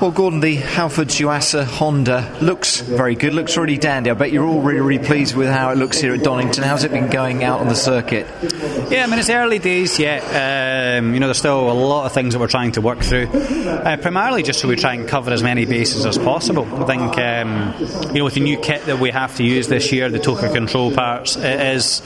Well, Gordon, the Halfords Yuasa Honda looks very good, looks really dandy. I bet you're all really, really pleased with how it looks here at Donington. How's it been going out on the circuit? Yeah, I mean, it's early days yet. Um, you know, there's still a lot of things that we're trying to work through. Uh, primarily just so we try and cover as many bases as possible. I think, um, you know, with the new kit that we have to use this year, the TOCA control parts, it is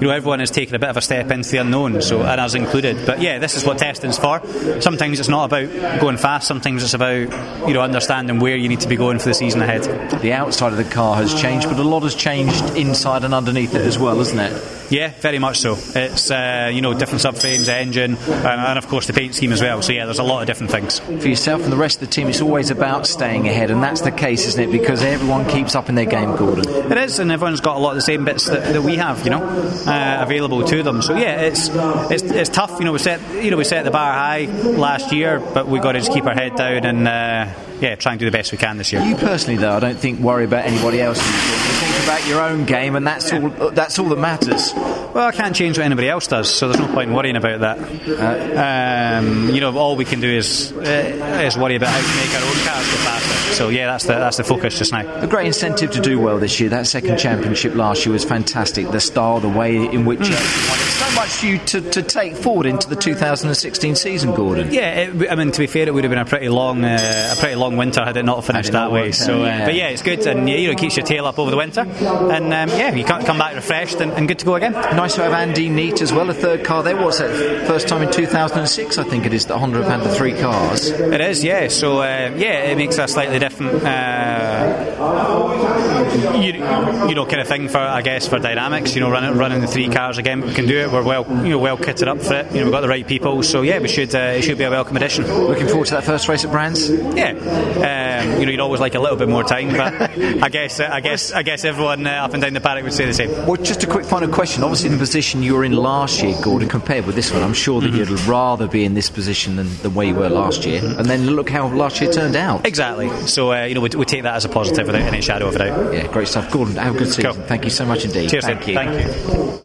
you know, everyone is taking a bit of a step into the unknown, so and us included. But yeah, this is what testing's for. Sometimes it's not about going fast. Sometimes it's about you know understanding where you need to be going for the season ahead. The outside of the car has changed, but a lot has changed inside and underneath it as well, isn't it? Yeah, very much so. It's uh, you know different subframes, engine, and, and, of course the paint scheme as well. So yeah, there's a lot of different things. For yourself and the rest of the team, it's always about staying ahead, and that's the case, isn't it? Because everyone keeps up in their game, Gordon. It is, and everyone's got a lot of the same bits that, that we have, you know, uh, available to them. So yeah, it's, it's it's tough. You know, we set you know we set the bar high last year, but we got to just keep our head down and. Uh, yeah, try and do the best we can this year. You personally, though, I don't think worry about anybody else. You think about your own game, and that's all. That's all that matters. Well, I can't change what anybody else does, so there's no point in worrying about that. Uh, um, you know, all we can do is uh, is worry about how to make our own cars go faster. So yeah, that's the that's the focus just now. A great incentive to do well this year. That second championship last year was fantastic. The style, the way in which. Mm. So much for you to, to take forward into the 2016 season, Gordon. Yeah, it, I mean to be fair, it would have been a pretty long, uh, a pretty long winter had it not finished that way. So, uh, yeah. but yeah, it's good, and you know, it keeps your tail up over the winter, and um, yeah, you can't come back refreshed and, and, good to go again. Nice to have Andy Neate as well, a third car there. What's that? First time in 2006, I think it is that Honda have had the three cars. It is, yeah. So uh, yeah, it makes a slightly different, uh, you, you, know, kind of thing for I guess for dynamics. You know, running running the three cars again, we can do it. We're well, you know, well kitted up for it. You know, we've got the right people, so yeah, we should uh, it should be a welcome addition. Looking forward to that first race at Brands. Yeah. Um, you know, you'd always like a little bit more time, but I guess uh, I guess I guess everyone uh, up and down the paddock would say the same. Well, just a quick final question. Obviously, the position you were in last year, Gordon, compared with this one, I'm sure that mm-hmm. you'd rather be in this position than the way you were last year. And then look how last year turned out. Exactly. So uh, you know, we, we, take that as a positive without any shadow of a doubt. Yeah, great stuff, Gordon. Have a good season. Cool. Thank you so much indeed. Cheers. Thank you. Thank you.